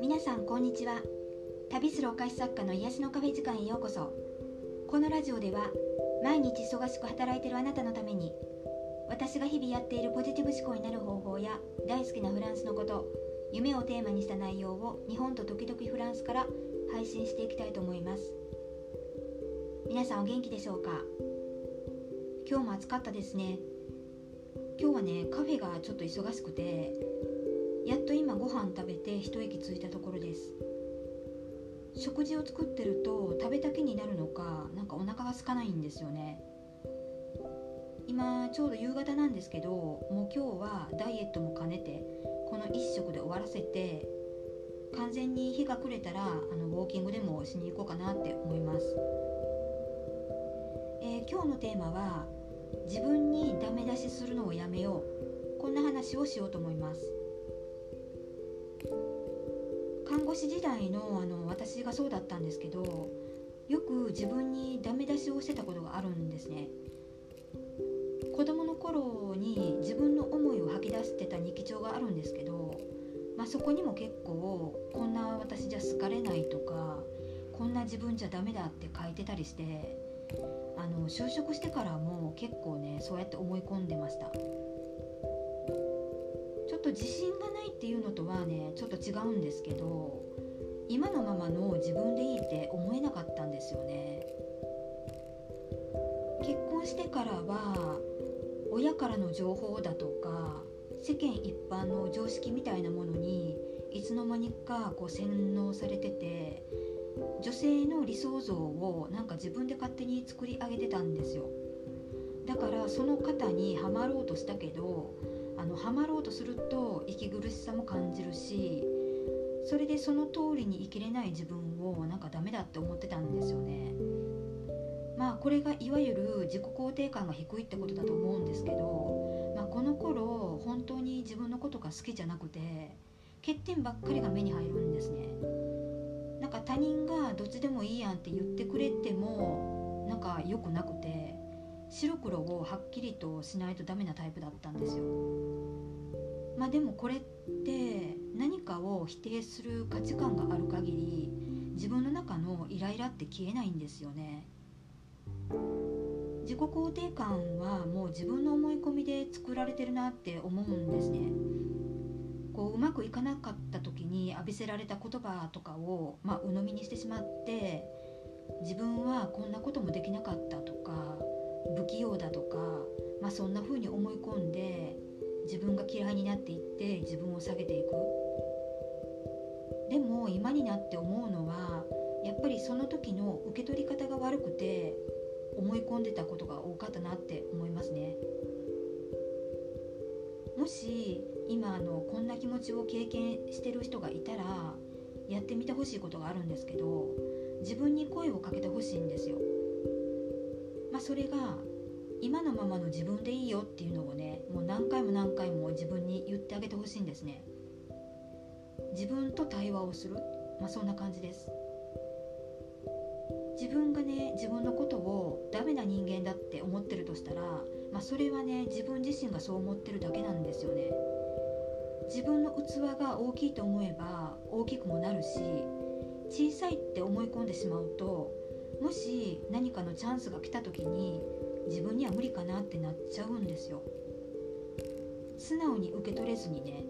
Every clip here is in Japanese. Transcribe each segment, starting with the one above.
皆さんこんにちは。旅するお菓子作家の癒しのカフェ時間へようこそ。このラジオでは毎日忙しく働いているあなたのために私が日々やっているポジティブ思考になる方法や大好きなフランスのこと夢をテーマにした内容を日本と時々フランスから配信していきたいと思います。皆さんお元気でしょうか？今日も暑かったですね。今日はねカフェがちょっと忙しくてやっと今ご飯食べて一息ついたところです。食事を作ってると食べた気になるのかなんかお腹が空かないんですよね。今ちょうど夕方なんですけどもう今日はダイエットも兼ねてこの1食で終わらせて完全に日が暮れたらあのウォーキングでもしに行こうかなって思います、えー、今日のテーマは自分にダメ出しするのをやめよう。こんな話をしようと思います。看護師時代のあの私がそうだったんですけどよく自分にダメ出しをしてたことがあるんですね。子供の頃に自分の思いを吐き出してた日記帳があるんですけど、まあ、そこにも結構こんな私じゃ好かれないとかこんな自分じゃダメだって書いてたりしてあの就職してからも結構ねそうやって思い込んでました。ちょっと自信がないっていうのとはねちょっと違うんですけど今のままの自分でいいって思えなかったんですよね。結婚してからは親からの情報だとか世間一般の常識みたいなものにいつの間にかこう洗脳されてて女性の理想像をなんか自分で勝手に作り上げてたんですよ。だからその方にはまろうとしたけどあのはまろうとすると息苦しさも感じるしそれでその通りに生きれない自分をなんかダメだって思ってたんですよね。まあこれがいわゆる自己肯定感が低いってことだと思うんですけど、まあ、この頃本当に自分のことが好きじゃなくて欠点ばっかりが目に入るんですね。なんか他人がどっちでもいいやんって言ってくれてもなんか良くなくて白黒をはっきりとしないとダメなタイプだったんですよ。まあでもこれって何かを否定する価値観がある限り自分の中のイライラって消えないんですよね。自己肯定感はもう自分の思い込みで作られてるなって思うんですね。こううまくいかなかった時に浴びせられた言葉とかを、まあ、鵜呑みにしてしまって自分はこんなこともできなかっそんな風に思い込んで自分が嫌いになっていって自分を下げていく。でも今になって思うのはやっぱりその時の受け取り方が悪くて思い込んでたことが多かったなって思いますね。もし今あのこんな気持ちを経験してる人がいたらやってみてほしいことがあるんですけど自分に声をかけてほしいんですよ。まあそれが今のままの自分でいいよっていうのをねもう何回も何回も自分に言ってあげてほしいんですね。自分と対話をする。まあそんな感じです。自分がね自分のことをダメな人間だって思ってるとしたら、まあ、それはね自分自身がそう思ってるだけなんですよね。自分の器が大きいと思えば大きくもなるし小さいって思い込んでしまうともし何かのチャンスが来た時に自分には無理かなってなっちゃうんですよ。素直に受け取れずにね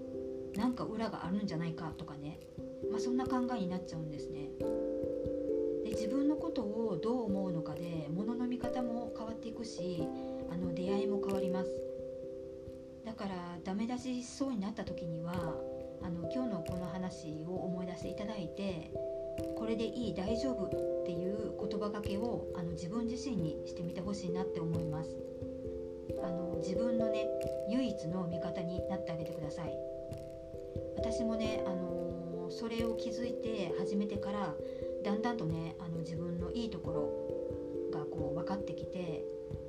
なんか裏があるんじゃないかとかね、まあ、そんな考えになっちゃうんですね。で自分のことをどう思うのかで物の見方も変わっていくしあの出会いも変わります。だからダメ出ししそうになった時にはあの今日のこの話を思い出していただいてこれでいい大丈夫っていう言葉がけをあの自分自身にしてみてほしいなって思います。あの自分のね唯一の味方になってあげてください。私もね、あのー、それを気づいて始めてからだんだんとねあの自分のいいところがこう分かってきて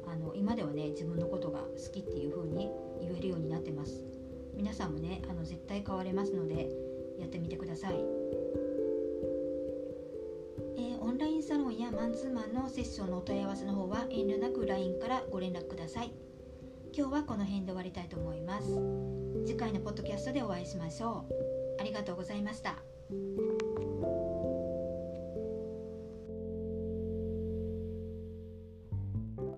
あの今ではね自分のことが好きっていう風に言えるようになってます。皆さんもねあの絶対変われますのでやってみてください、やマンツーマンのセッションのお問い合わせの方は遠慮なく LINE からご連絡ください。今日はこの辺で終わりたいと思います。次回のポッドキャストでお会いしましょう。ありがとうございました。